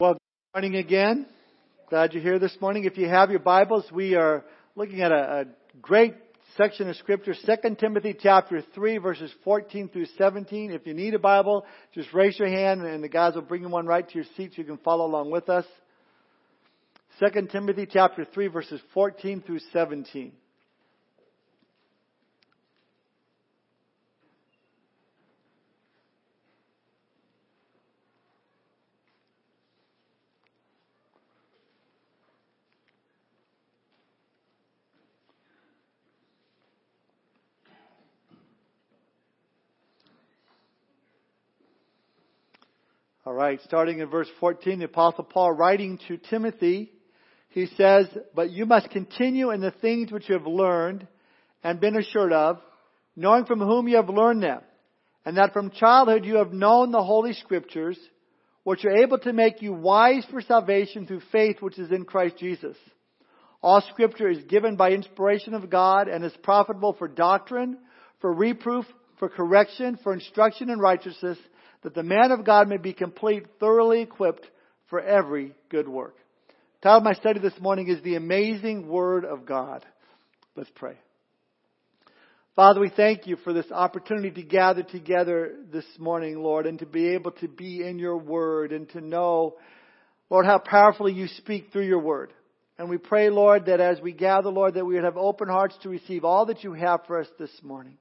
Well, good morning again. Glad you're here this morning. If you have your Bibles, we are looking at a, a great section of Scripture, 2 Timothy chapter 3, verses 14 through 17. If you need a Bible, just raise your hand and the guys will bring you one right to your seat so you can follow along with us. 2 Timothy chapter 3, verses 14 through 17. All right, starting in verse 14, the apostle Paul writing to Timothy, he says, But you must continue in the things which you have learned and been assured of, knowing from whom you have learned them, and that from childhood you have known the Holy Scriptures, which are able to make you wise for salvation through faith which is in Christ Jesus. All Scripture is given by inspiration of God and is profitable for doctrine, for reproof, for correction, for instruction in righteousness, that the man of God may be complete, thoroughly equipped for every good work. The title of my study this morning is The Amazing Word of God. Let's pray. Father, we thank you for this opportunity to gather together this morning, Lord, and to be able to be in your word and to know, Lord, how powerfully you speak through your word. And we pray, Lord, that as we gather, Lord, that we would have open hearts to receive all that you have for us this morning.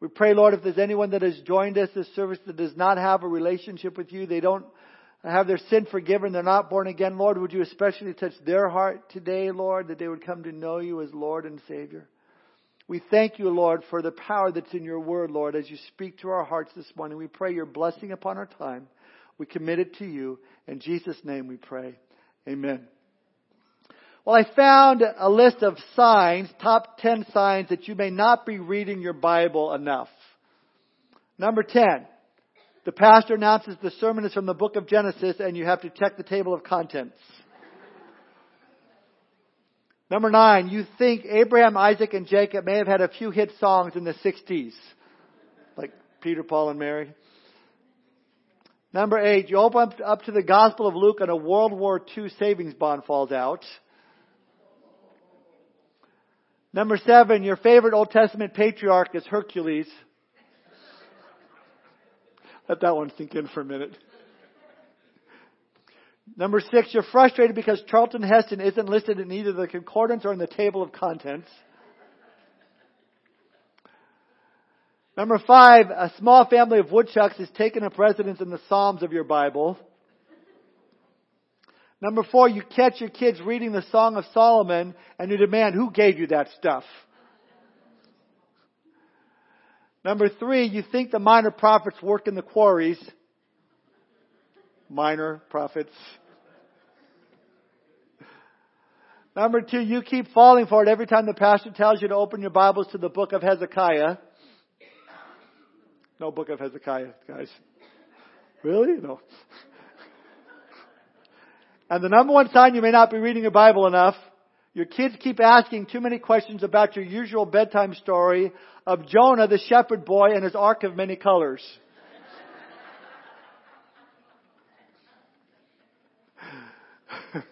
We pray, Lord, if there's anyone that has joined us this service that does not have a relationship with you, they don't have their sin forgiven, they're not born again, Lord, would you especially touch their heart today, Lord, that they would come to know you as Lord and Savior. We thank you, Lord, for the power that's in your word, Lord, as you speak to our hearts this morning. We pray your blessing upon our time. We commit it to you. In Jesus' name we pray. Amen. Well, I found a list of signs, top 10 signs that you may not be reading your Bible enough. Number 10, the pastor announces the sermon is from the book of Genesis and you have to check the table of contents. Number 9, you think Abraham, Isaac, and Jacob may have had a few hit songs in the 60s, like Peter, Paul, and Mary. Number 8, you open up to the Gospel of Luke and a World War II savings bond falls out. Number seven, your favorite Old Testament patriarch is Hercules. Let that one sink in for a minute. Number six, you're frustrated because Charlton Heston isn't listed in either the concordance or in the table of contents. Number five, a small family of woodchucks has taken up residence in the Psalms of your Bible. Number four, you catch your kids reading the Song of Solomon and you demand, who gave you that stuff? Number three, you think the minor prophets work in the quarries. Minor prophets. Number two, you keep falling for it every time the pastor tells you to open your Bibles to the book of Hezekiah. No book of Hezekiah, guys. Really? No. And the number one sign you may not be reading your Bible enough, your kids keep asking too many questions about your usual bedtime story of Jonah, the shepherd boy, and his ark of many colors.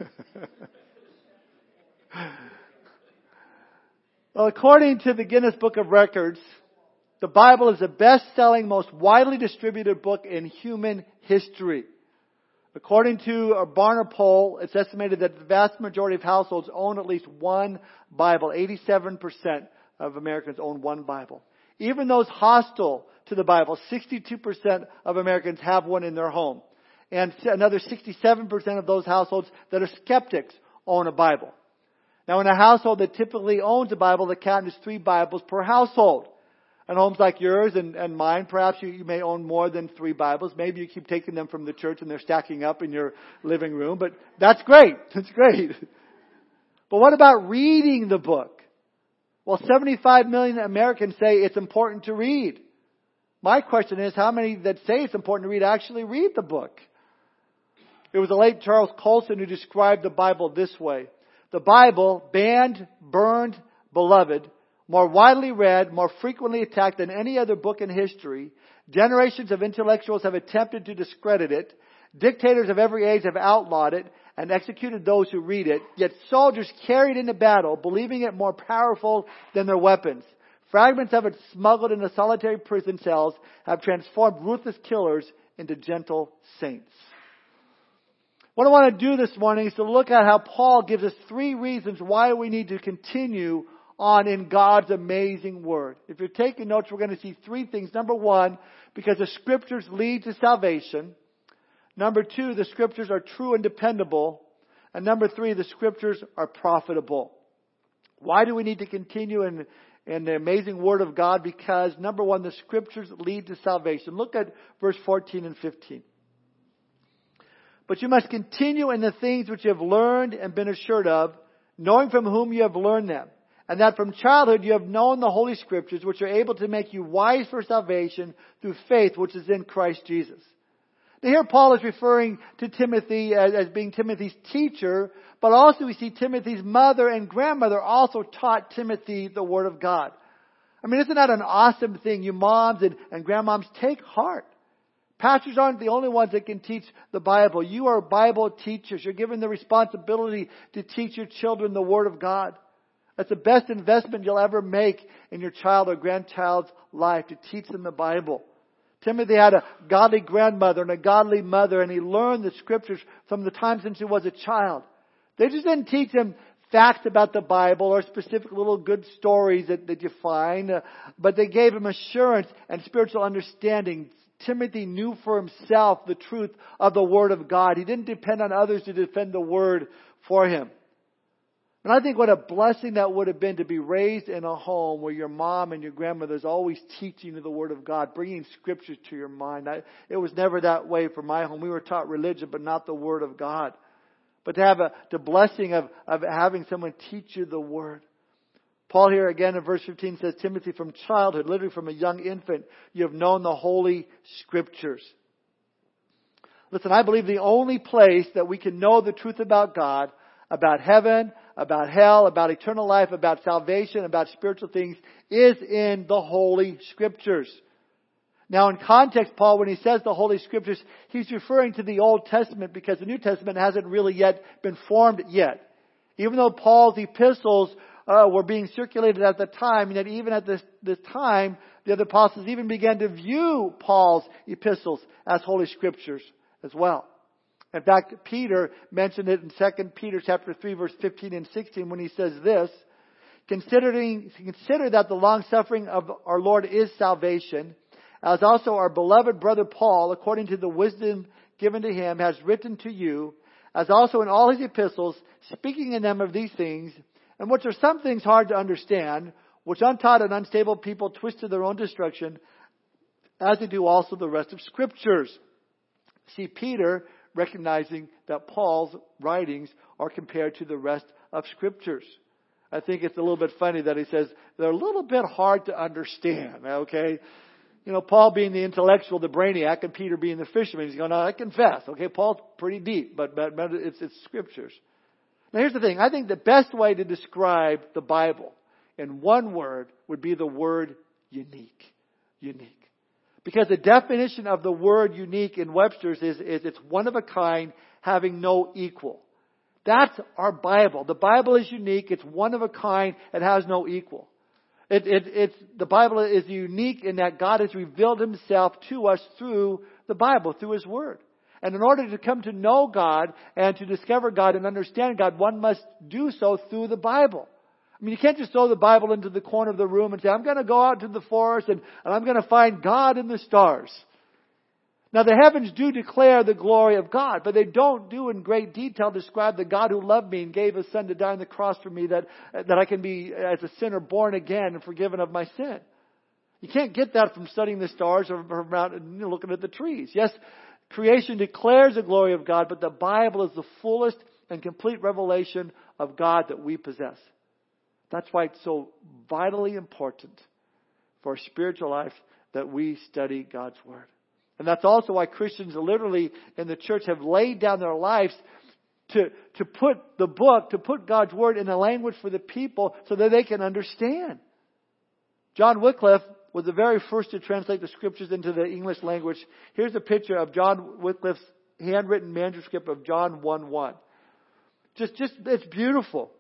well, according to the Guinness Book of Records, the Bible is the best selling, most widely distributed book in human history. According to a Barna poll, it's estimated that the vast majority of households own at least one Bible. 87% of Americans own one Bible. Even those hostile to the Bible, 62% of Americans have one in their home. And another 67% of those households that are skeptics own a Bible. Now in a household that typically owns a Bible, the count is three Bibles per household. And homes like yours and, and mine, perhaps you, you may own more than three Bibles. Maybe you keep taking them from the church and they're stacking up in your living room, but that's great. That's great. But what about reading the book? Well, 75 million Americans say it's important to read. My question is, how many that say it's important to read actually read the book? It was the late Charles Colson who described the Bible this way. The Bible, banned, burned, beloved, more widely read, more frequently attacked than any other book in history. Generations of intellectuals have attempted to discredit it. Dictators of every age have outlawed it and executed those who read it, yet soldiers carried into battle, believing it more powerful than their weapons. Fragments of it smuggled into solitary prison cells have transformed ruthless killers into gentle saints. What I want to do this morning is to look at how Paul gives us three reasons why we need to continue on in God's amazing Word. If you're taking notes, we're going to see three things. Number one, because the Scriptures lead to salvation. Number two, the Scriptures are true and dependable. And number three, the Scriptures are profitable. Why do we need to continue in, in the amazing Word of God? Because number one, the Scriptures lead to salvation. Look at verse 14 and 15. But you must continue in the things which you have learned and been assured of, knowing from whom you have learned them. And that from childhood you have known the Holy Scriptures, which are able to make you wise for salvation through faith which is in Christ Jesus. Now here Paul is referring to Timothy as, as being Timothy's teacher, but also we see Timothy's mother and grandmother also taught Timothy the Word of God. I mean, isn't that an awesome thing? You moms and, and grandmoms take heart. Pastors aren't the only ones that can teach the Bible. You are Bible teachers. You're given the responsibility to teach your children the Word of God. That's the best investment you'll ever make in your child or grandchild's life to teach them the Bible. Timothy had a godly grandmother and a godly mother and he learned the scriptures from the time since he was a child. They just didn't teach him facts about the Bible or specific little good stories that, that you find, uh, but they gave him assurance and spiritual understanding, Timothy knew for himself the truth of the Word of God. He didn't depend on others to defend the Word for him. And I think what a blessing that would have been to be raised in a home where your mom and your grandmother's always teaching you the Word of God, bringing scriptures to your mind. I, it was never that way for my home. We were taught religion, but not the Word of God. But to have a, the blessing of, of having someone teach you the Word. Paul here again in verse 15 says, Timothy, from childhood, literally from a young infant, you have known the Holy Scriptures. Listen, I believe the only place that we can know the truth about God, about heaven, about hell, about eternal life, about salvation, about spiritual things, is in the Holy Scriptures. Now in context, Paul, when he says the Holy Scriptures, he's referring to the Old Testament because the New Testament hasn't really yet been formed yet. Even though Paul's epistles uh, were being circulated at the time, and yet even at this, this time, the other apostles even began to view Paul's epistles as holy scriptures as well. In fact, Peter mentioned it in 2 Peter chapter 3 verse 15 and 16 when he says this, considering, consider that the long suffering of our Lord is salvation, as also our beloved brother Paul, according to the wisdom given to him, has written to you, as also in all his epistles, speaking in them of these things, and which are some things hard to understand, which untaught and unstable people twist to their own destruction, as they do also the rest of scriptures. See, Peter recognizing that Paul's writings are compared to the rest of scriptures. I think it's a little bit funny that he says they're a little bit hard to understand, okay? You know, Paul being the intellectual, the brainiac, and Peter being the fisherman. He's going, I confess, okay, Paul's pretty deep, but, but, but it's, it's scriptures. Now here's the thing. I think the best way to describe the Bible in one word would be the word unique. Unique. Because the definition of the word unique in Webster's is, is it's one of a kind, having no equal. That's our Bible. The Bible is unique. It's one of a kind. It has no equal. It, it, it's, the Bible is unique in that God has revealed Himself to us through the Bible, through His Word. And in order to come to know God and to discover God and understand God, one must do so through the Bible. I mean, you can't just throw the Bible into the corner of the room and say, I'm going to go out to the forest and, and I'm going to find God in the stars. Now the heavens do declare the glory of God, but they don't do in great detail describe the God who loved me and gave his son to die on the cross for me that, that I can be as a sinner born again and forgiven of my sin. You can't get that from studying the stars or from out, know, looking at the trees. Yes, Creation declares the glory of God, but the Bible is the fullest and complete revelation of God that we possess. That's why it's so vitally important for our spiritual life that we study God's Word. And that's also why Christians literally in the church have laid down their lives to, to put the book, to put God's Word in a language for the people so that they can understand. John Wycliffe was the very first to translate the scriptures into the English language. Here's a picture of John Wycliffe's handwritten manuscript of John 1 1. Just, just, it's beautiful.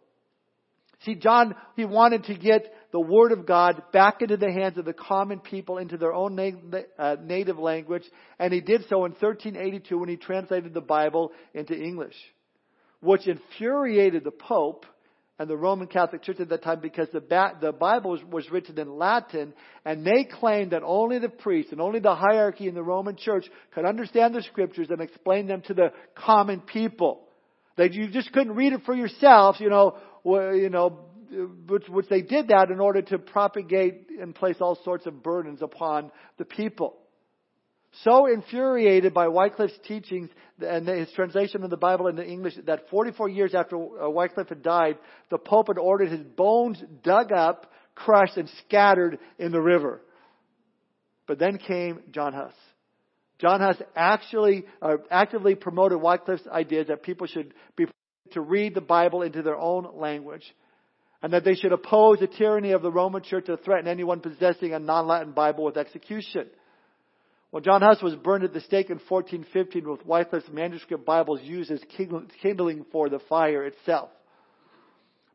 See, John, he wanted to get the Word of God back into the hands of the common people, into their own na- uh, native language, and he did so in 1382 when he translated the Bible into English, which infuriated the Pope and the Roman Catholic Church at that time because the, ba- the Bible was, was written in Latin, and they claimed that only the priests and only the hierarchy in the Roman Church could understand the Scriptures and explain them to the common people. That you just couldn't read it for yourselves, you know, you know, which, which they did that in order to propagate and place all sorts of burdens upon the people. So infuriated by Wycliffe's teachings and his translation of the Bible into English that 44 years after uh, Wycliffe had died, the Pope had ordered his bones dug up, crushed, and scattered in the river. But then came John Huss. John Huss actually uh, actively promoted Wycliffe's ideas that people should be to read the Bible into their own language, and that they should oppose the tyranny of the Roman Church to threaten anyone possessing a non-Latin Bible with execution. When John Huss was burned at the stake in 1415 with Wycliffe's manuscript Bibles used as kindling for the fire itself.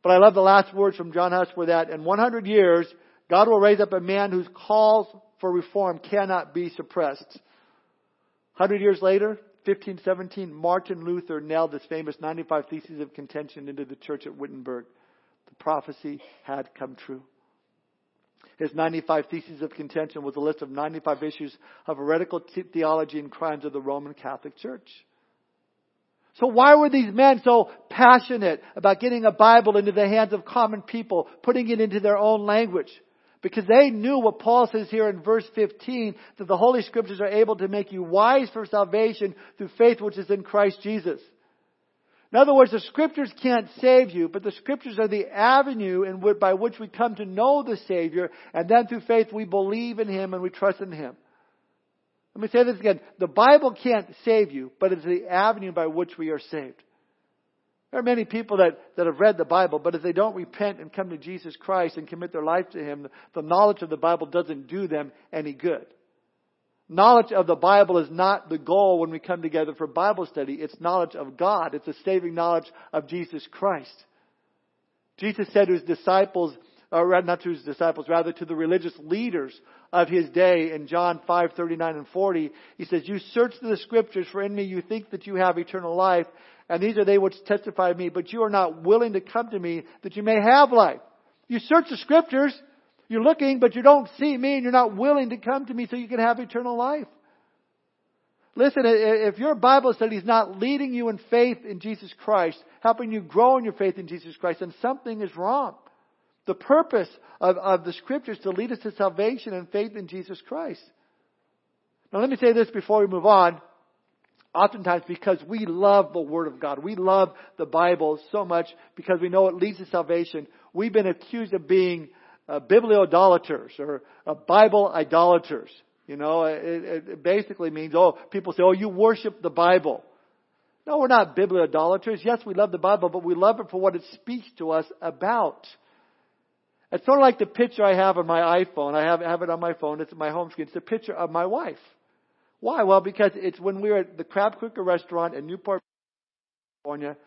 But I love the last words from John Huss were that in 100 years, God will raise up a man whose calls for reform cannot be suppressed. 100 years later, 1517, Martin Luther nailed his famous 95 Theses of Contention into the church at Wittenberg. The prophecy had come true. His 95 Theses of Contention was a list of 95 issues of heretical theology and crimes of the Roman Catholic Church. So why were these men so passionate about getting a Bible into the hands of common people, putting it into their own language? Because they knew what Paul says here in verse 15, that the Holy Scriptures are able to make you wise for salvation through faith which is in Christ Jesus. In other words, the scriptures can't save you, but the scriptures are the avenue in which, by which we come to know the Savior, and then through faith we believe in Him and we trust in Him. Let me say this again. The Bible can't save you, but it's the avenue by which we are saved. There are many people that, that have read the Bible, but if they don't repent and come to Jesus Christ and commit their life to Him, the knowledge of the Bible doesn't do them any good. Knowledge of the Bible is not the goal when we come together for Bible study. It's knowledge of God. It's a saving knowledge of Jesus Christ. Jesus said to his disciples, or rather, not to his disciples, rather to the religious leaders of his day in John 5, 39 and 40, he says, You search the scriptures, for in me you think that you have eternal life, and these are they which testify of me, but you are not willing to come to me that you may have life. You search the scriptures, you're looking, but you don't see me and you're not willing to come to me so you can have eternal life. Listen, if your Bible study is not leading you in faith in Jesus Christ, helping you grow in your faith in Jesus Christ, then something is wrong. The purpose of, of the scriptures to lead us to salvation and faith in Jesus Christ. Now let me say this before we move on. Oftentimes because we love the Word of God. We love the Bible so much because we know it leads to salvation. We've been accused of being uh, bibliodolaters or uh, Bible idolaters. You know, it, it basically means, oh, people say, oh, you worship the Bible. No, we're not bibliodolaters. Yes, we love the Bible, but we love it for what it speaks to us about. It's sort of like the picture I have on my iPhone. I have, have it on my phone. It's my home screen. It's a picture of my wife. Why? Well, because it's when we were at the Crab Cooker restaurant in Newport, California,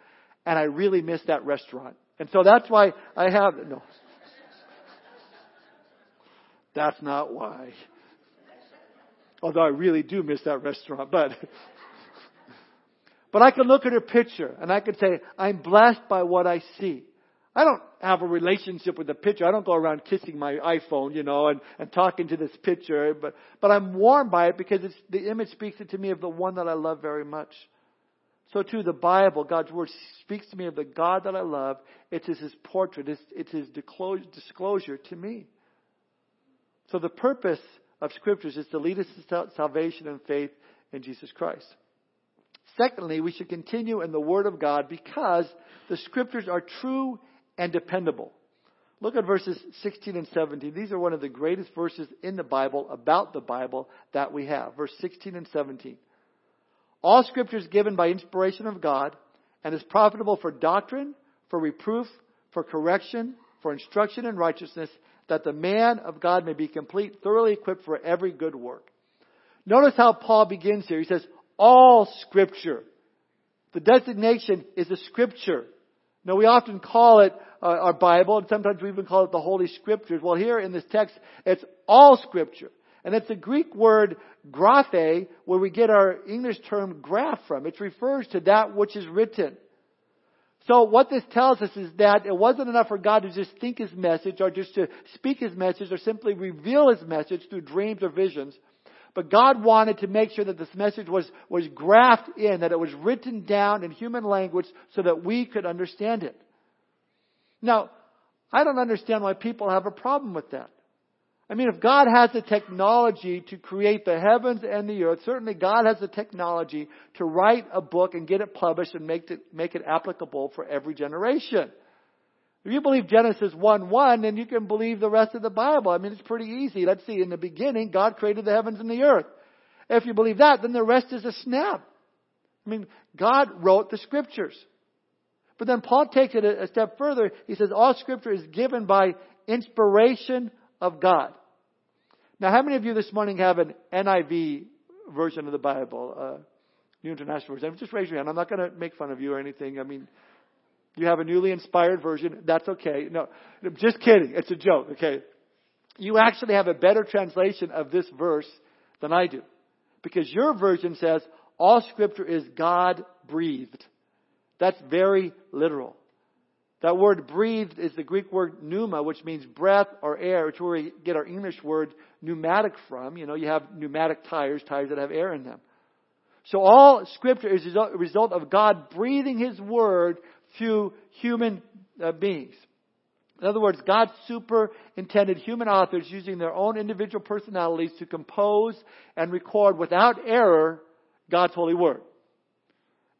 and I really miss that restaurant. And so that's why I have, no. That's not why. Although I really do miss that restaurant, but but I can look at her picture and I can say, I'm blessed by what I see. I don't have a relationship with the picture. I don't go around kissing my iPhone, you know, and, and talking to this picture, but, but I'm warmed by it because it's, the image speaks it to me of the one that I love very much. So too, the Bible, God's Word speaks to me of the God that I love. It's his portrait. It's, it's his disclosure to me. So the purpose of scriptures is to lead us to salvation and faith in Jesus Christ. Secondly, we should continue in the Word of God because the scriptures are true and dependable. Look at verses 16 and 17. These are one of the greatest verses in the Bible about the Bible that we have. Verse 16 and 17. All scripture is given by inspiration of God and is profitable for doctrine, for reproof, for correction, for instruction in righteousness, that the man of God may be complete, thoroughly equipped for every good work. Notice how Paul begins here. He says, all scripture. The designation is the scripture. Now we often call it uh, our Bible, and sometimes we even call it the Holy Scriptures. Well, here in this text, it's all Scripture. And it's a Greek word, graphe, where we get our English term graph from. It refers to that which is written. So what this tells us is that it wasn't enough for God to just think His message or just to speak His message or simply reveal His message through dreams or visions. But God wanted to make sure that this message was, was graphed in, that it was written down in human language so that we could understand it. Now, I don't understand why people have a problem with that. I mean, if God has the technology to create the heavens and the earth, certainly God has the technology to write a book and get it published and make it, make it applicable for every generation. If you believe Genesis 1 1, then you can believe the rest of the Bible. I mean, it's pretty easy. Let's see, in the beginning, God created the heavens and the earth. If you believe that, then the rest is a snap. I mean, God wrote the scriptures. But then Paul takes it a step further. He says, all scripture is given by inspiration of God. Now, how many of you this morning have an NIV version of the Bible? Uh, New International Version. Just raise your hand. I'm not going to make fun of you or anything. I mean, you have a newly inspired version. That's okay. No, just kidding. It's a joke. Okay. You actually have a better translation of this verse than I do. Because your version says, all scripture is God breathed. That's very literal. That word breathed is the Greek word pneuma, which means breath or air, which is where we get our English word pneumatic from. You know, you have pneumatic tires, tires that have air in them. So all scripture is a result of God breathing His word through human uh, beings. In other words, God superintended human authors using their own individual personalities to compose and record without error God's holy word.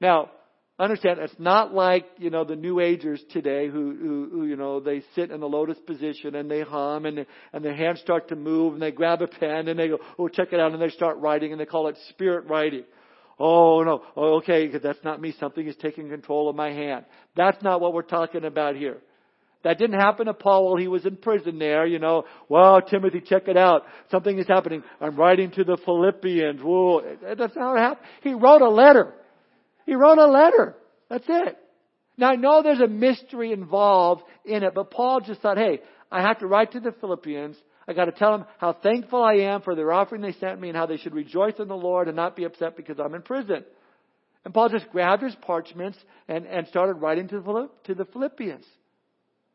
Now, understand it's not like you know the new agers today who, who, who you know they sit in the lotus position and they hum and and their hands start to move and they grab a pen and they go oh check it out and they start writing and they call it spirit writing Oh no, oh, okay, because that's not me. Something is taking control of my hand. That's not what we're talking about here. That didn't happen to Paul while he was in prison there, you know. Well, Timothy, check it out. Something is happening. I'm writing to the Philippians. Whoa. That's not what happened. He wrote a letter. He wrote a letter. That's it. Now I know there's a mystery involved in it, but Paul just thought, hey, I have to write to the Philippians. I got to tell them how thankful I am for their offering they sent me and how they should rejoice in the Lord and not be upset because I'm in prison. And Paul just grabbed his parchments and, and started writing to the, to the Philippians.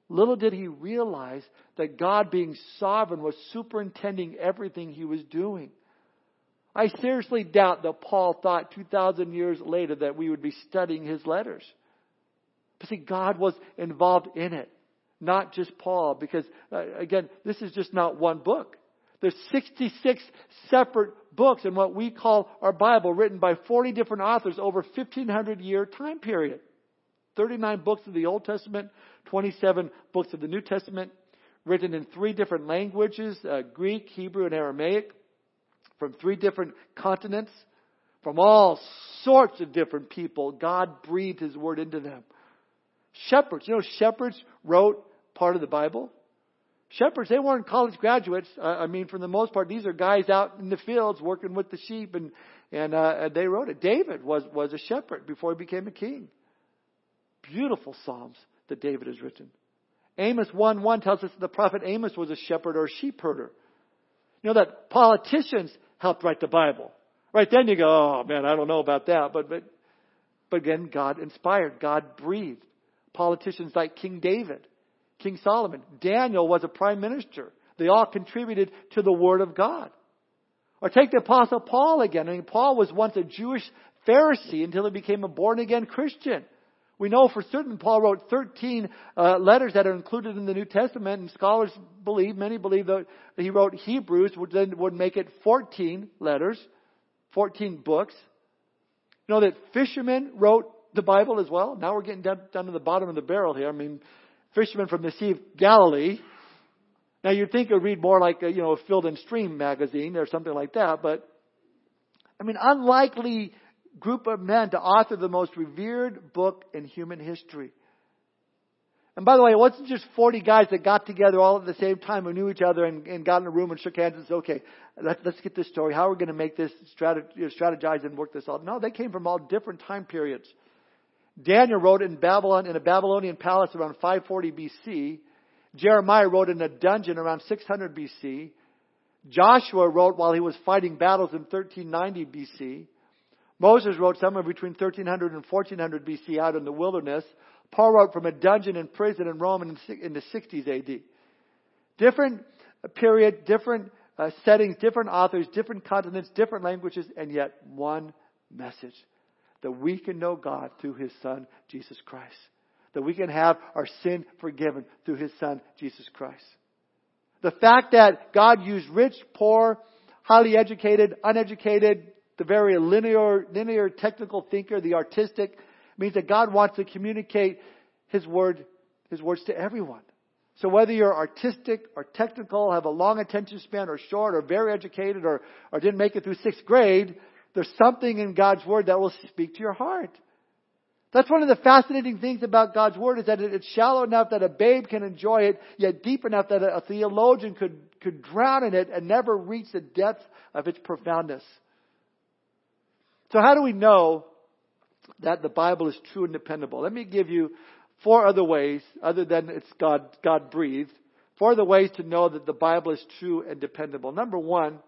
Little did he realize that God, being sovereign, was superintending everything he was doing. I seriously doubt that Paul thought 2,000 years later that we would be studying his letters. But see, God was involved in it not just Paul, because uh, again, this is just not one book. There's 66 separate books in what we call our Bible, written by 40 different authors over 1500 year time period. 39 books of the Old Testament, 27 books of the New Testament, written in three different languages, uh, Greek, Hebrew, and Aramaic, from three different continents, from all sorts of different people. God breathed His Word into them. Shepherds, you know, shepherds wrote part of the Bible. Shepherds, they weren't college graduates. I mean, for the most part, these are guys out in the fields working with the sheep, and and uh, they wrote it. David was was a shepherd before he became a king. Beautiful psalms that David has written. Amos one one tells us that the prophet Amos was a shepherd or a sheep herder. You know that politicians helped write the Bible. Right then you go, oh man, I don't know about that, but but but again, God inspired, God breathed. Politicians like King David King Solomon. Daniel was a prime minister. They all contributed to the Word of God. Or take the Apostle Paul again. I mean, Paul was once a Jewish Pharisee until he became a born again Christian. We know for certain Paul wrote 13 uh, letters that are included in the New Testament, and scholars believe, many believe that he wrote Hebrews, which then would make it 14 letters, 14 books. You know that fishermen wrote the Bible as well? Now we're getting down, down to the bottom of the barrel here. I mean, fishermen from the Sea of Galilee. Now you'd think it would read more like a, you know, a Field and Stream magazine or something like that, but I mean, unlikely group of men to author the most revered book in human history. And by the way, it wasn't just 40 guys that got together all at the same time who knew each other and, and got in a room and shook hands and said, okay, let's, let's get this story. How are we going to make this strategize and work this out? No, they came from all different time periods. Daniel wrote in Babylon, in a Babylonian palace around 540 BC. Jeremiah wrote in a dungeon around 600 BC. Joshua wrote while he was fighting battles in 1390 BC. Moses wrote somewhere between 1300 and 1400 BC out in the wilderness. Paul wrote from a dungeon in prison in Rome in the 60s AD. Different period, different uh, settings, different authors, different continents, different languages, and yet one message. That we can know God through His Son, Jesus Christ. That we can have our sin forgiven through His Son, Jesus Christ. The fact that God used rich, poor, highly educated, uneducated, the very linear, linear technical thinker, the artistic, means that God wants to communicate His word, His words to everyone. So whether you're artistic or technical, have a long attention span or short or very educated or, or didn't make it through sixth grade, there's something in God's word that will speak to your heart. That's one of the fascinating things about God's Word is that it's shallow enough that a babe can enjoy it, yet deep enough that a theologian could, could drown in it and never reach the depth of its profoundness. So how do we know that the Bible is true and dependable? Let me give you four other ways, other than it's God, God breathed, four other ways to know that the Bible is true and dependable. Number one,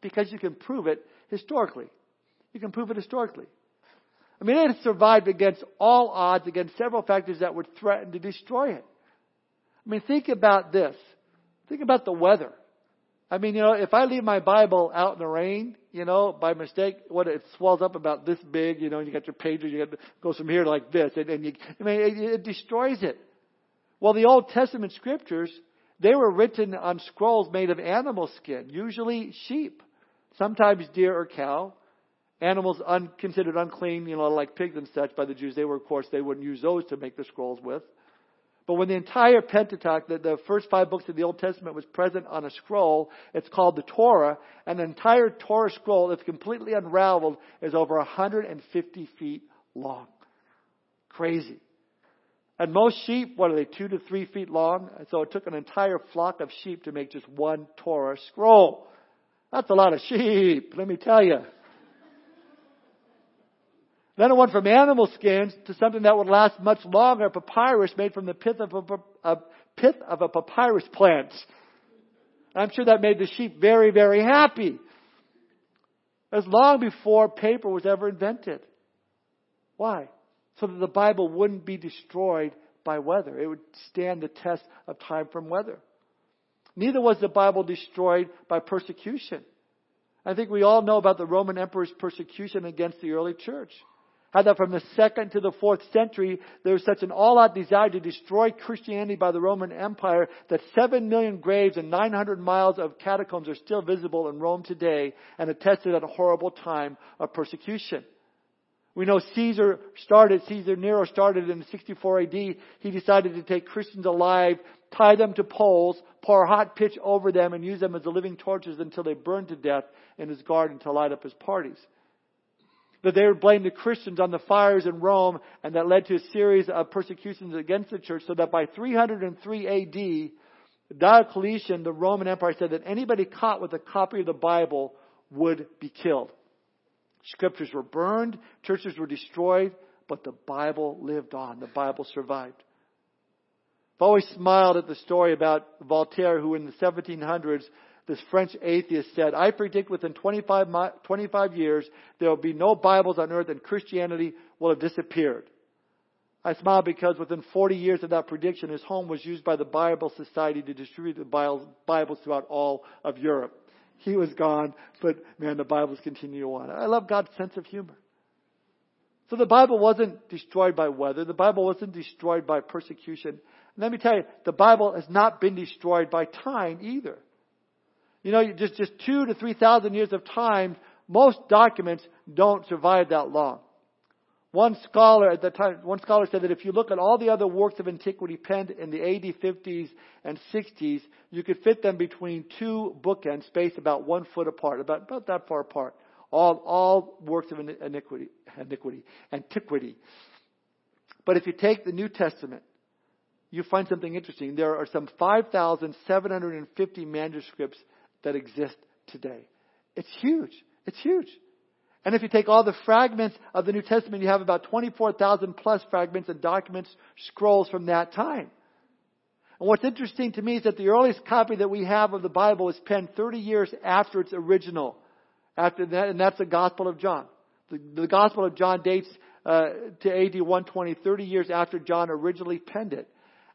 because you can prove it historically. You can prove it historically. I mean, it has survived against all odds, against several factors that would threaten to destroy it. I mean, think about this. Think about the weather. I mean, you know, if I leave my Bible out in the rain, you know, by mistake, what it swells up about this big, you know, and you got your pages, you got to goes from here like this, and, and you, I mean, it, it destroys it. Well, the Old Testament scriptures, they were written on scrolls made of animal skin, usually sheep, sometimes deer or cow animals un, considered unclean, you know, like pigs and such by the Jews, they were, of course, they wouldn't use those to make the scrolls with. But when the entire Pentateuch, the, the first five books of the Old Testament was present on a scroll, it's called the Torah, and the entire Torah scroll, that's completely unraveled, is over 150 feet long. Crazy. And most sheep, what are they, two to three feet long? So it took an entire flock of sheep to make just one Torah scroll. That's a lot of sheep, let me tell you. Then it went from animal skins to something that would last much longer, papyrus made from the pith of a, a pith of a papyrus plant. I'm sure that made the sheep very, very happy. Was long before paper was ever invented. Why? So that the Bible wouldn't be destroyed by weather. It would stand the test of time from weather. Neither was the Bible destroyed by persecution. I think we all know about the Roman emperor's persecution against the early church. How that from the second to the fourth century, there was such an all-out desire to destroy Christianity by the Roman Empire that seven million graves and 900 miles of catacombs are still visible in Rome today and attested at a horrible time of persecution. We know Caesar started, Caesar Nero started in 64 AD. He decided to take Christians alive, tie them to poles, pour hot pitch over them, and use them as living torches until they burned to death in his garden to light up his parties that they would blame the Christians on the fires in Rome, and that led to a series of persecutions against the church, so that by 303 AD, Diocletian, the Roman Empire, said that anybody caught with a copy of the Bible would be killed. Scriptures were burned, churches were destroyed, but the Bible lived on. The Bible survived. I've always smiled at the story about Voltaire, who in the 1700s this French atheist said, I predict within 25, 25 years there will be no Bibles on earth and Christianity will have disappeared. I smile because within 40 years of that prediction, his home was used by the Bible Society to distribute the Bibles throughout all of Europe. He was gone, but man, the Bibles continue on. I love God's sense of humor. So the Bible wasn't destroyed by weather. The Bible wasn't destroyed by persecution. And let me tell you, the Bible has not been destroyed by time either. You know, just, just two to three thousand years of time, most documents don't survive that long. One scholar at the time, one scholar said that if you look at all the other works of antiquity penned in the AD 50s and 60s, you could fit them between two bookends spaced about one foot apart, about, about that far apart. All, all works of iniquity, iniquity, antiquity. But if you take the New Testament, you find something interesting. There are some 5,750 manuscripts that exist today. It's huge. It's huge. And if you take all the fragments of the New Testament, you have about 24,000 plus fragments and documents, scrolls from that time. And what's interesting to me is that the earliest copy that we have of the Bible was penned 30 years after its original. After that, and that's the Gospel of John. The, the Gospel of John dates uh, to AD 120, 30 years after John originally penned it.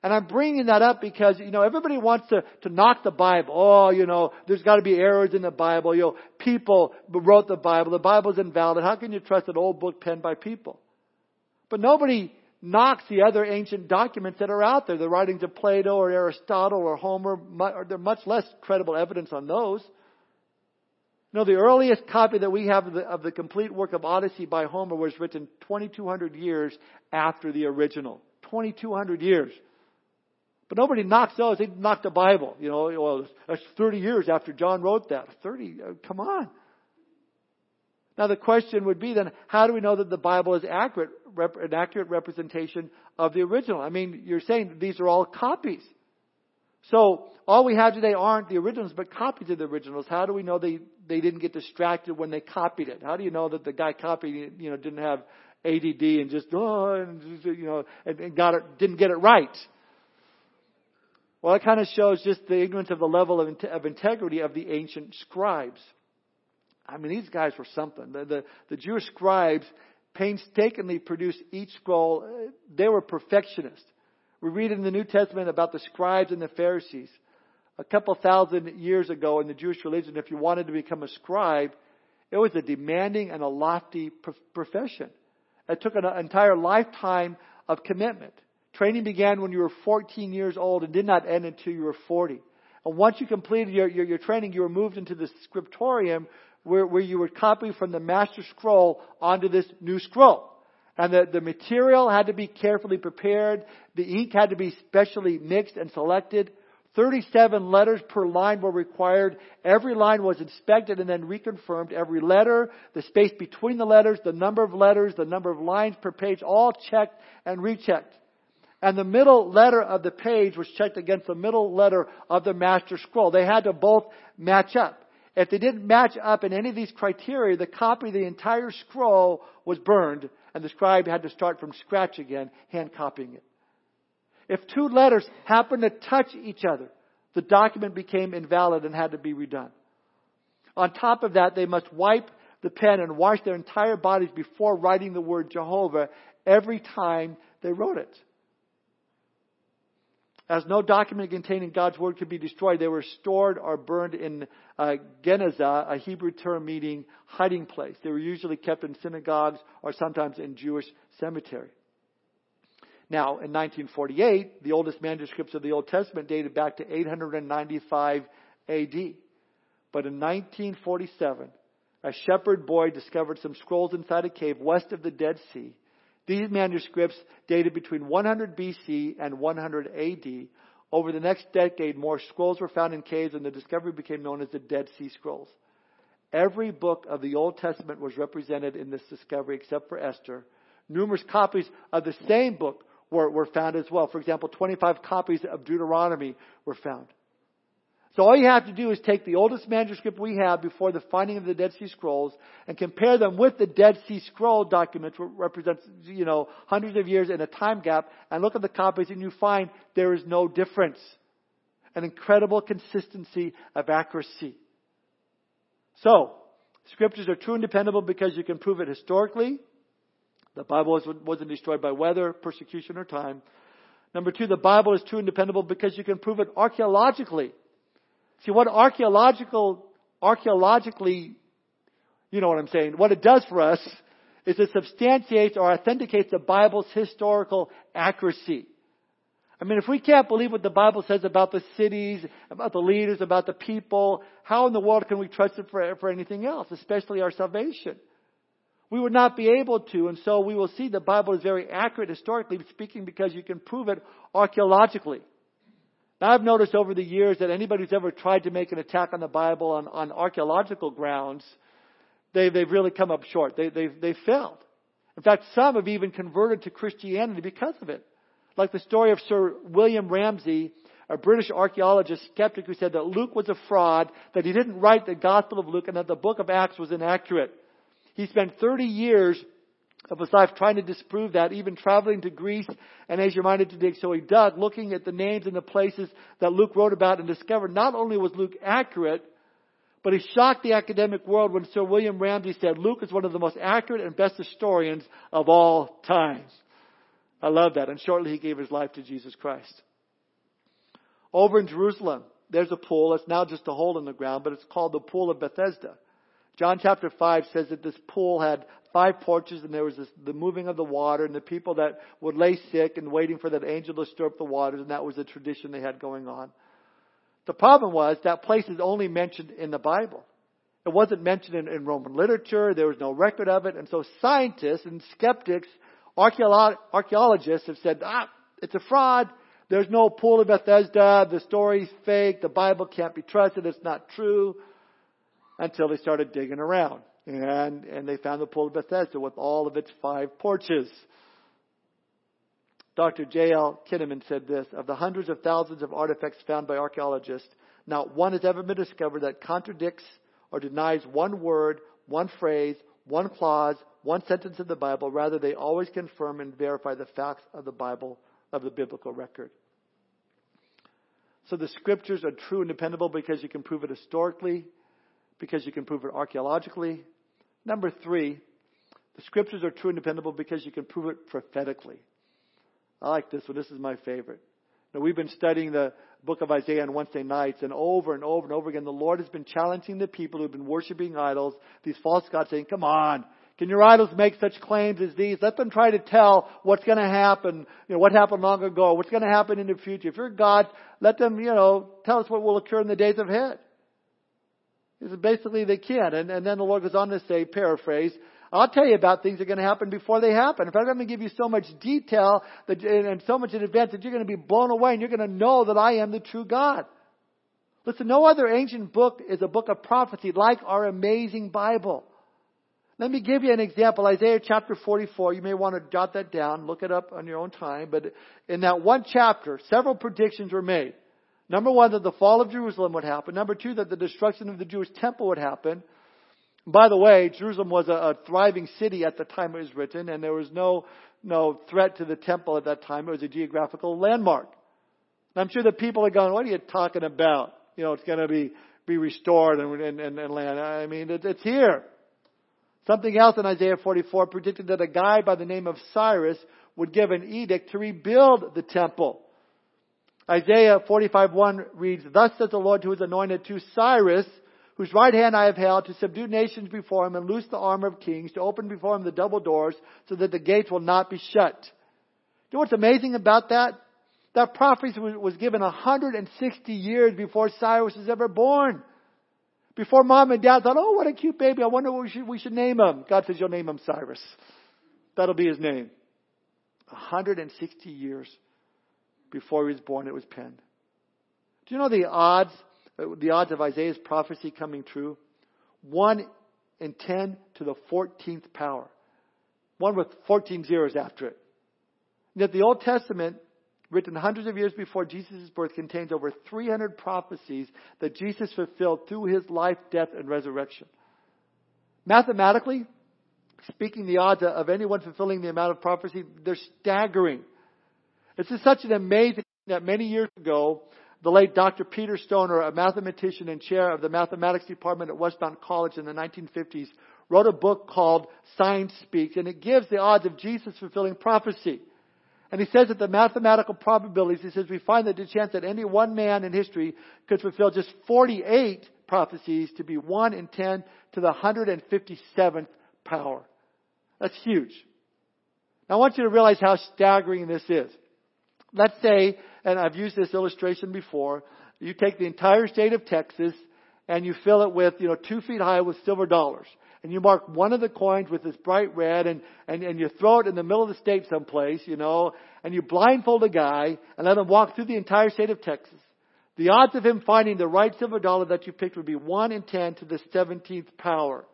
And I'm bringing that up because, you know, everybody wants to, to knock the Bible. Oh, you know, there's got to be errors in the Bible. You know, people wrote the Bible. The Bible's invalid. How can you trust an old book penned by people? But nobody knocks the other ancient documents that are out there. The writings of Plato or Aristotle or Homer, there's much less credible evidence on those. No, the earliest copy that we have of the, of the complete work of Odyssey by Homer was written 2,200 years after the original. 2,200 years. But nobody knocks those. They knock the Bible. You know, well, that's 30 years after John wrote that. 30, uh, come on. Now the question would be then, how do we know that the Bible is accurate, rep, an accurate representation of the original? I mean, you're saying these are all copies. So all we have today aren't the originals, but copies of the originals. How do we know they, they didn't get distracted when they copied it? How do you know that the guy copied it, you know, didn't have ADD and just, oh, and, you know, and, and got it, didn't get it right? Well, it kind of shows just the ignorance of the level of, of integrity of the ancient scribes. I mean, these guys were something. The, the, the Jewish scribes painstakingly produced each scroll. Uh, they were perfectionists. We read in the New Testament about the scribes and the Pharisees. A couple thousand years ago in the Jewish religion, if you wanted to become a scribe, it was a demanding and a lofty profession. It took an entire lifetime of commitment. Training began when you were 14 years old and did not end until you were 40. And once you completed your, your, your training, you were moved into the scriptorium where, where you would copy from the master scroll onto this new scroll. And the, the material had to be carefully prepared. The ink had to be specially mixed and selected. 37 letters per line were required. Every line was inspected and then reconfirmed. Every letter, the space between the letters, the number of letters, the number of lines per page, all checked and rechecked. And the middle letter of the page was checked against the middle letter of the master scroll. They had to both match up. If they didn't match up in any of these criteria, the copy of the entire scroll was burned, and the scribe had to start from scratch again, hand copying it. If two letters happened to touch each other, the document became invalid and had to be redone. On top of that, they must wipe the pen and wash their entire bodies before writing the word Jehovah every time they wrote it. As no document containing God's word could be destroyed, they were stored or burned in uh, Genizah, a Hebrew term meaning hiding place. They were usually kept in synagogues or sometimes in Jewish cemetery. Now, in 1948, the oldest manuscripts of the Old Testament dated back to 895 AD. But in 1947, a shepherd boy discovered some scrolls inside a cave west of the Dead Sea these manuscripts dated between 100 BC and 100 AD. Over the next decade, more scrolls were found in caves, and the discovery became known as the Dead Sea Scrolls. Every book of the Old Testament was represented in this discovery except for Esther. Numerous copies of the same book were, were found as well. For example, 25 copies of Deuteronomy were found. So all you have to do is take the oldest manuscript we have before the finding of the Dead Sea Scrolls and compare them with the Dead Sea Scroll documents, which represents, you know, hundreds of years in a time gap, and look at the copies and you find there is no difference. An incredible consistency of accuracy. So, scriptures are true and dependable because you can prove it historically. The Bible wasn't destroyed by weather, persecution, or time. Number two, the Bible is true and dependable because you can prove it archaeologically. See, what archaeological, archaeologically, you know what I'm saying, what it does for us is it substantiates or authenticates the Bible's historical accuracy. I mean, if we can't believe what the Bible says about the cities, about the leaders, about the people, how in the world can we trust it for, for anything else, especially our salvation? We would not be able to, and so we will see the Bible is very accurate historically speaking because you can prove it archaeologically. Now, I've noticed over the years that anybody who's ever tried to make an attack on the Bible on, on archaeological grounds, they, they've really come up short. They, they've, they've failed. In fact, some have even converted to Christianity because of it. Like the story of Sir William Ramsay, a British archaeologist skeptic who said that Luke was a fraud, that he didn't write the Gospel of Luke, and that the book of Acts was inaccurate. He spent 30 years of his life trying to disprove that, even traveling to Greece and Asia Minor to dig. So he dug, looking at the names and the places that Luke wrote about and discovered not only was Luke accurate, but he shocked the academic world when Sir William Ramsay said Luke is one of the most accurate and best historians of all times. I love that. And shortly he gave his life to Jesus Christ. Over in Jerusalem, there's a pool. It's now just a hole in the ground, but it's called the Pool of Bethesda. John chapter 5 says that this pool had five porches and there was this, the moving of the water and the people that would lay sick and waiting for that angel to stir up the waters and that was a tradition they had going on. The problem was that place is only mentioned in the Bible. It wasn't mentioned in, in Roman literature. There was no record of it. And so scientists and skeptics, archaeologists have said, ah, it's a fraud. There's no pool of Bethesda. The story's fake. The Bible can't be trusted. It's not true until they started digging around. And, and they found the pool of Bethesda with all of its five porches. Dr. J.L. Kinnaman said this Of the hundreds of thousands of artifacts found by archaeologists, not one has ever been discovered that contradicts or denies one word, one phrase, one clause, one sentence of the Bible. Rather, they always confirm and verify the facts of the Bible, of the biblical record. So the scriptures are true and dependable because you can prove it historically, because you can prove it archaeologically. Number three, the scriptures are true and dependable because you can prove it prophetically. I like this one. This is my favorite. Now, we've been studying the book of Isaiah on Wednesday nights, and over and over and over again, the Lord has been challenging the people who've been worshiping idols, these false gods, saying, Come on, can your idols make such claims as these? Let them try to tell what's going to happen, you know, what happened long ago, what's going to happen in the future. If you're God, let them, you know, tell us what will occur in the days ahead. Basically, they can. And, and then the Lord goes on to say, paraphrase, I'll tell you about things that are going to happen before they happen. In fact, I'm going to give you so much detail that, and so much in advance that you're going to be blown away and you're going to know that I am the true God. Listen, no other ancient book is a book of prophecy like our amazing Bible. Let me give you an example. Isaiah chapter 44. You may want to jot that down, look it up on your own time. But in that one chapter, several predictions were made. Number one, that the fall of Jerusalem would happen. Number two, that the destruction of the Jewish temple would happen. By the way, Jerusalem was a, a thriving city at the time it was written, and there was no, no threat to the temple at that time. It was a geographical landmark. And I'm sure the people are going, what are you talking about? You know, it's going to be, be restored and, and, and, and land. I mean, it, it's here. Something else in Isaiah 44 predicted that a guy by the name of Cyrus would give an edict to rebuild the temple. Isaiah 45:1 reads, Thus says the Lord to his anointed, to Cyrus, whose right hand I have held, to subdue nations before him and loose the arm of kings, to open before him the double doors, so that the gates will not be shut. You know what's amazing about that? That prophecy was given 160 years before Cyrus was ever born. Before mom and dad thought, oh, what a cute baby. I wonder what we should, we should name him. God says, you'll name him Cyrus. That'll be his name. 160 years before he was born, it was penned. Do you know the odds uh, the odds of Isaiah's prophecy coming true? 1 in 10 to the 14th power. One with 14 zeros after it. Yet the Old Testament, written hundreds of years before Jesus' birth, contains over 300 prophecies that Jesus fulfilled through his life, death, and resurrection. Mathematically, speaking the odds of anyone fulfilling the amount of prophecy, they're staggering. This is such an amazing thing that many years ago, the late Dr. Peter Stoner, a mathematician and chair of the mathematics department at Westmont College in the 1950s, wrote a book called Science Speaks, and it gives the odds of Jesus fulfilling prophecy. And he says that the mathematical probabilities, he says, we find that the chance that any one man in history could fulfill just 48 prophecies to be 1 in 10 to the 157th power. That's huge. Now I want you to realize how staggering this is. Let's say, and I've used this illustration before, you take the entire state of Texas and you fill it with, you know, two feet high with silver dollars. And you mark one of the coins with this bright red and, and, and you throw it in the middle of the state someplace, you know, and you blindfold a guy and let him walk through the entire state of Texas. The odds of him finding the right silver dollar that you picked would be 1 in 10 to the 17th power.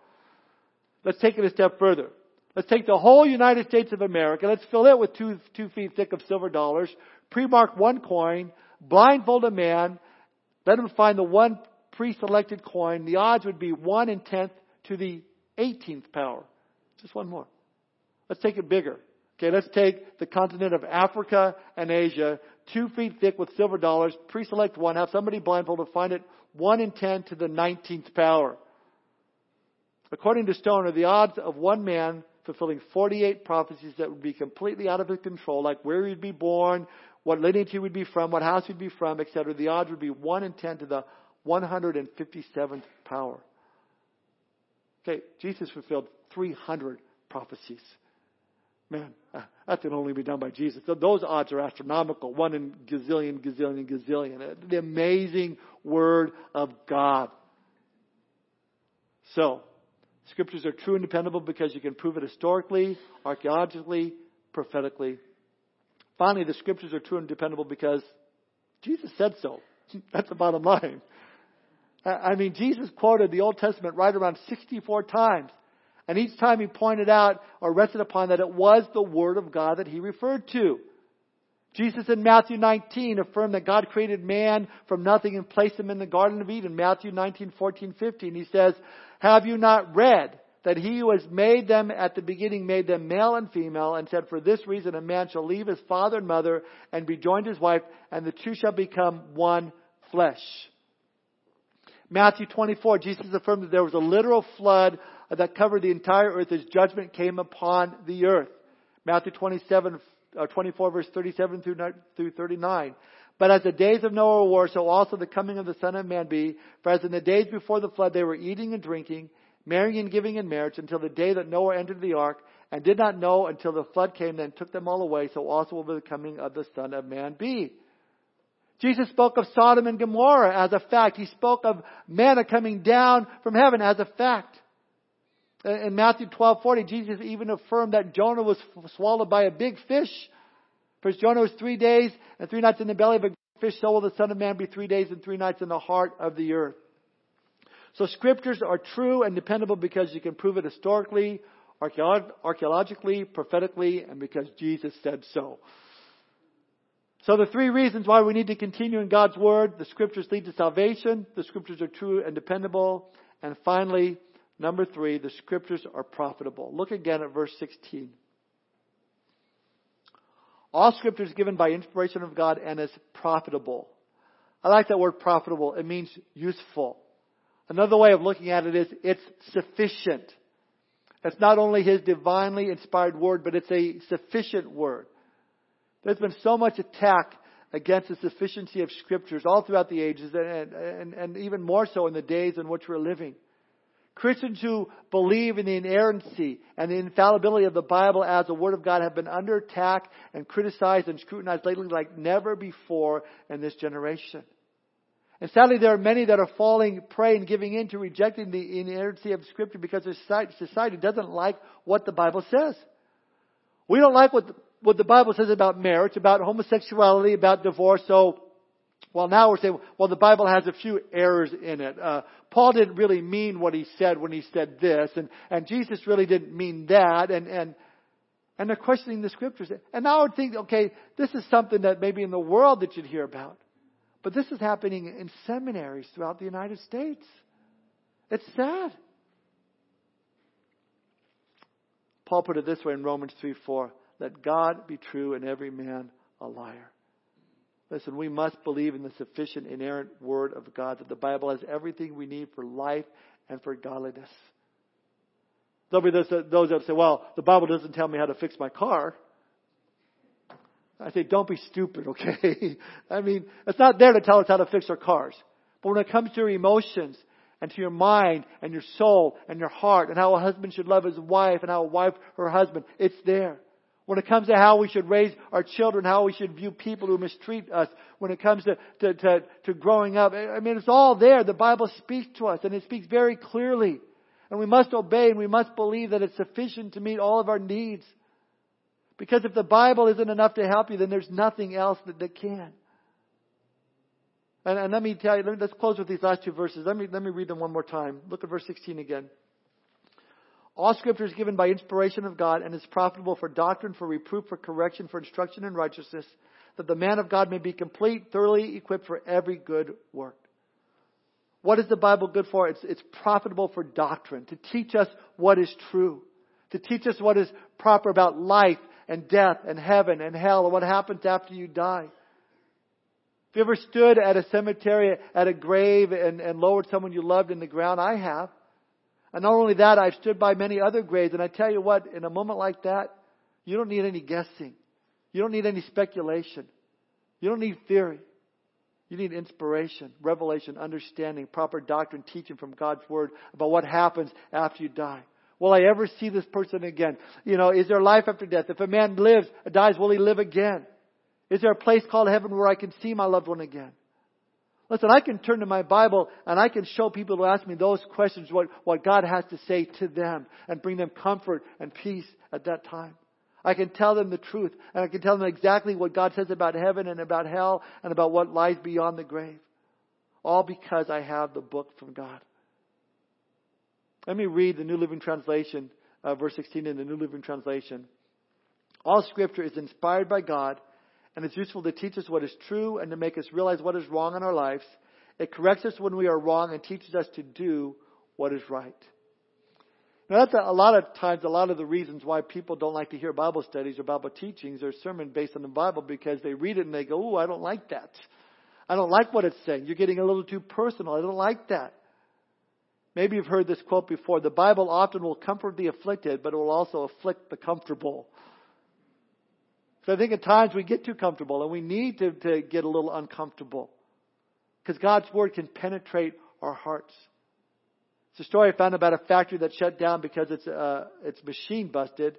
Let's take it a step further. Let's take the whole United States of America. Let's fill it with two, two feet thick of silver dollars. Pre-mark one coin. Blindfold a man. Let him find the one pre-selected coin. The odds would be one in tenth to the 18th power. Just one more. Let's take it bigger. Okay, let's take the continent of Africa and Asia, two feet thick with silver dollars, pre-select one, have somebody blindfolded find it one in ten to the 19th power. According to Stoner, the odds of one man fulfilling 48 prophecies that would be completely out of his control, like where he'd be born, what lineage he would be from, what house he'd be from, etc., the odds would be 1 in 10 to the 157th power. Okay, Jesus fulfilled 300 prophecies. Man, that can only be done by Jesus. Those odds are astronomical. One in gazillion, gazillion, gazillion. Uh, the amazing Word of God. So, Scriptures are true and dependable because you can prove it historically, archaeologically, prophetically. Finally, the Scriptures are true and dependable because Jesus said so. That's the bottom line. I mean, Jesus quoted the Old Testament right around 64 times. And each time he pointed out or rested upon that it was the Word of God that he referred to. Jesus in Matthew 19 affirmed that God created man from nothing and placed him in the Garden of Eden. Matthew 19, 14, 15. He says, Have you not read that he who has made them at the beginning made them male and female and said, For this reason a man shall leave his father and mother and be joined to his wife and the two shall become one flesh. Matthew 24, Jesus affirmed that there was a literal flood that covered the entire earth as judgment came upon the earth. Matthew 27, uh, 24 verse 37 through, through 39. But as the days of Noah were, so also the coming of the Son of Man be. For as in the days before the flood they were eating and drinking, marrying and giving in marriage until the day that Noah entered the ark, and did not know until the flood came, then took them all away, so also will the coming of the Son of Man be. Jesus spoke of Sodom and Gomorrah as a fact. He spoke of manna coming down from heaven as a fact. In Matthew 12:40, Jesus even affirmed that Jonah was swallowed by a big fish. For Jonah was three days and three nights in the belly of a fish, so will the Son of Man be three days and three nights in the heart of the earth. So scriptures are true and dependable because you can prove it historically, archaeologically, prophetically, and because Jesus said so. So the three reasons why we need to continue in God's Word, the Scriptures lead to salvation, the Scriptures are true and dependable, and finally, number three, the Scriptures are profitable. Look again at verse 16. All Scripture is given by inspiration of God and is profitable. I like that word profitable. It means useful. Another way of looking at it is it's sufficient. It's not only His divinely inspired word, but it's a sufficient word. There's been so much attack against the sufficiency of scriptures all throughout the ages and, and, and even more so in the days in which we're living. Christians who believe in the inerrancy and the infallibility of the Bible as the Word of God have been under attack and criticized and scrutinized lately like never before in this generation. And sadly, there are many that are falling prey and giving in to rejecting the inerrancy of Scripture because society doesn't like what the Bible says. We don't like what what the Bible says about marriage, about homosexuality, about divorce. So, well, now we're saying, well, the Bible has a few errors in it. Uh, Paul didn't really mean what he said when he said this, and, and Jesus really didn't mean that, and, and, and they're questioning the scriptures. And now I would think, okay, this is something that maybe in the world that you'd hear about. But this is happening in seminaries throughout the United States. It's sad. Paul put it this way in Romans 3 4. Let God be true and every man a liar. Listen, we must believe in the sufficient, inerrant Word of God, that the Bible has everything we need for life and for godliness. There'll be those, those that say, well, the Bible doesn't tell me how to fix my car. I say, don't be stupid, okay? I mean, it's not there to tell us how to fix our cars. But when it comes to your emotions and to your mind and your soul and your heart and how a husband should love his wife and how a wife her husband, it's there. When it comes to how we should raise our children, how we should view people who mistreat us, when it comes to, to, to, to growing up, I mean, it's all there. The Bible speaks to us and it speaks very clearly. And we must obey and we must believe that it's sufficient to meet all of our needs. Because if the Bible isn't enough to help you, then there's nothing else that, that can. And, and let me tell you, let me, let's close with these last two verses. Let me, let me read them one more time. Look at verse 16 again. All scripture is given by inspiration of God and is profitable for doctrine, for reproof, for correction, for instruction in righteousness, that the man of God may be complete, thoroughly equipped for every good work. What is the Bible good for? It's, it's profitable for doctrine, to teach us what is true, to teach us what is proper about life and death and heaven and hell and what happens after you die. Have you ever stood at a cemetery, at a grave, and, and lowered someone you loved in the ground? I have. And not only that, I've stood by many other graves, and I tell you what, in a moment like that, you don't need any guessing. You don't need any speculation. You don't need theory. You need inspiration, revelation, understanding, proper doctrine, teaching from God's Word about what happens after you die. Will I ever see this person again? You know, is there life after death? If a man lives, dies, will he live again? Is there a place called heaven where I can see my loved one again? Listen, I can turn to my Bible and I can show people who ask me those questions what, what God has to say to them and bring them comfort and peace at that time. I can tell them the truth and I can tell them exactly what God says about heaven and about hell and about what lies beyond the grave. All because I have the book from God. Let me read the New Living Translation, uh, verse 16 in the New Living Translation. All scripture is inspired by God and it's useful to teach us what is true and to make us realize what is wrong in our lives. It corrects us when we are wrong and teaches us to do what is right. Now that's a, a lot of times, a lot of the reasons why people don't like to hear Bible studies or Bible teachings or sermon based on the Bible because they read it and they go, "Oh, I don't like that. I don't like what it's saying. You're getting a little too personal. I don't like that." Maybe you've heard this quote before. The Bible often will comfort the afflicted, but it will also afflict the comfortable. So I think at times we get too comfortable and we need to, to get a little uncomfortable. Because God's Word can penetrate our hearts. It's a story I found about a factory that shut down because its, uh, its machine busted.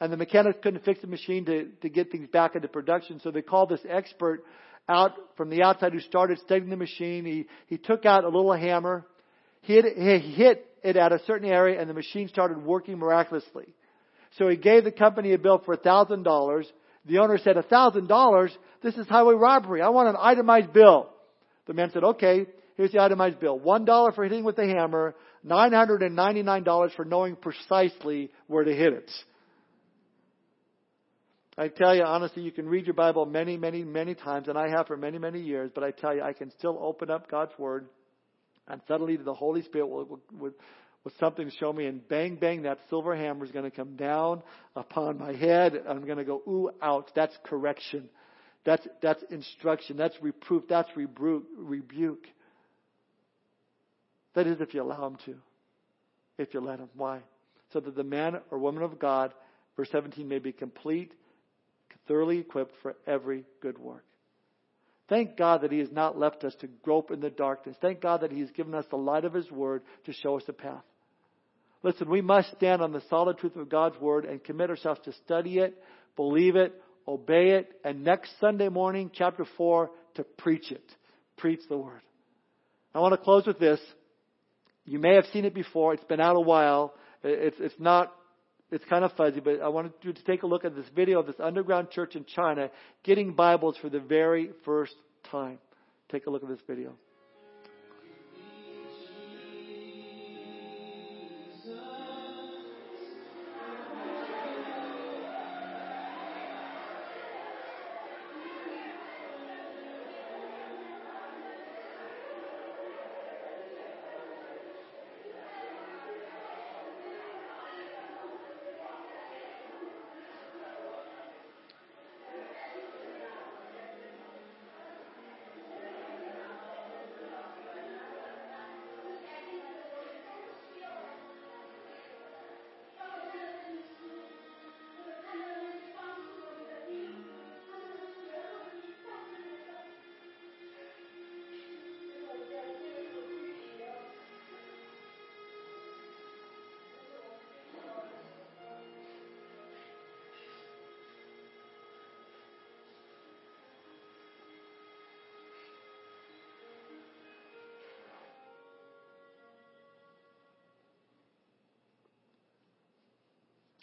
And the mechanics couldn't fix the machine to, to get things back into production. So they called this expert out from the outside who started studying the machine. He, he took out a little hammer. He hit, he hit it at a certain area and the machine started working miraculously. So he gave the company a bill for a thousand dollars the owner said, a thousand dollars? This is highway robbery. I want an itemized bill. The man said, okay, here's the itemized bill. One dollar for hitting with the hammer, $999 for knowing precisely where to hit it. I tell you honestly, you can read your Bible many, many, many times, and I have for many, many years, but I tell you, I can still open up God's Word, and suddenly the Holy Spirit will, will, with something to show me, and bang, bang, that silver hammer is going to come down upon my head. I'm going to go, ooh, ouch. That's correction. That's, that's instruction. That's reproof. That's rebuke. rebuke. That is if you allow him to. If you let him. Why? So that the man or woman of God, verse 17, may be complete, thoroughly equipped for every good work. Thank God that He has not left us to grope in the darkness. Thank God that He has given us the light of His Word to show us the path. Listen, we must stand on the solid truth of God's Word and commit ourselves to study it, believe it, obey it, and next Sunday morning, chapter 4, to preach it. Preach the Word. I want to close with this. You may have seen it before. It's been out a while. It's, it's not, it's kind of fuzzy, but I wanted you to take a look at this video of this underground church in China getting Bibles for the very first time. Take a look at this video.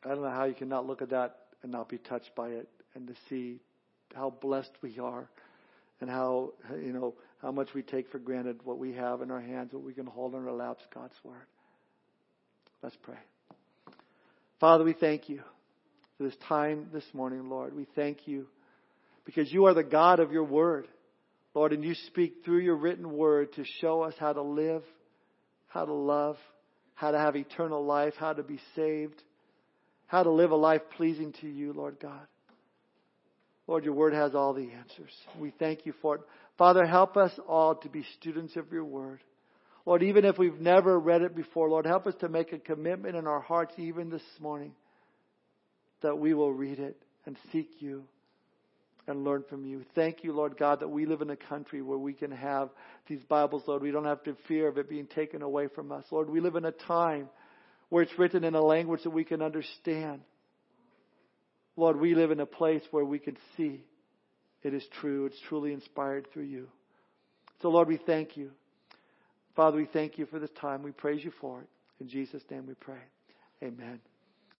I don't know how you can not look at that and not be touched by it and to see how blessed we are and how, you know, how much we take for granted what we have in our hands, what we can hold in our laps, God's Word. Let's pray. Father, we thank you for this time this morning, Lord. We thank you because you are the God of your word, Lord, and you speak through your written word to show us how to live, how to love, how to have eternal life, how to be saved, how to live a life pleasing to you, Lord God. Lord, your word has all the answers. We thank you for it. Father, help us all to be students of your word. Lord, even if we've never read it before, Lord, help us to make a commitment in our hearts even this morning that we will read it and seek you and learn from you. Thank you, Lord God, that we live in a country where we can have these Bibles, Lord. We don't have to fear of it being taken away from us. Lord, we live in a time where it's written in a language that we can understand. Lord, we live in a place where we can see it is true. It's truly inspired through you. So, Lord, we thank you. Father, we thank you for this time. We praise you for it. In Jesus' name we pray. Amen.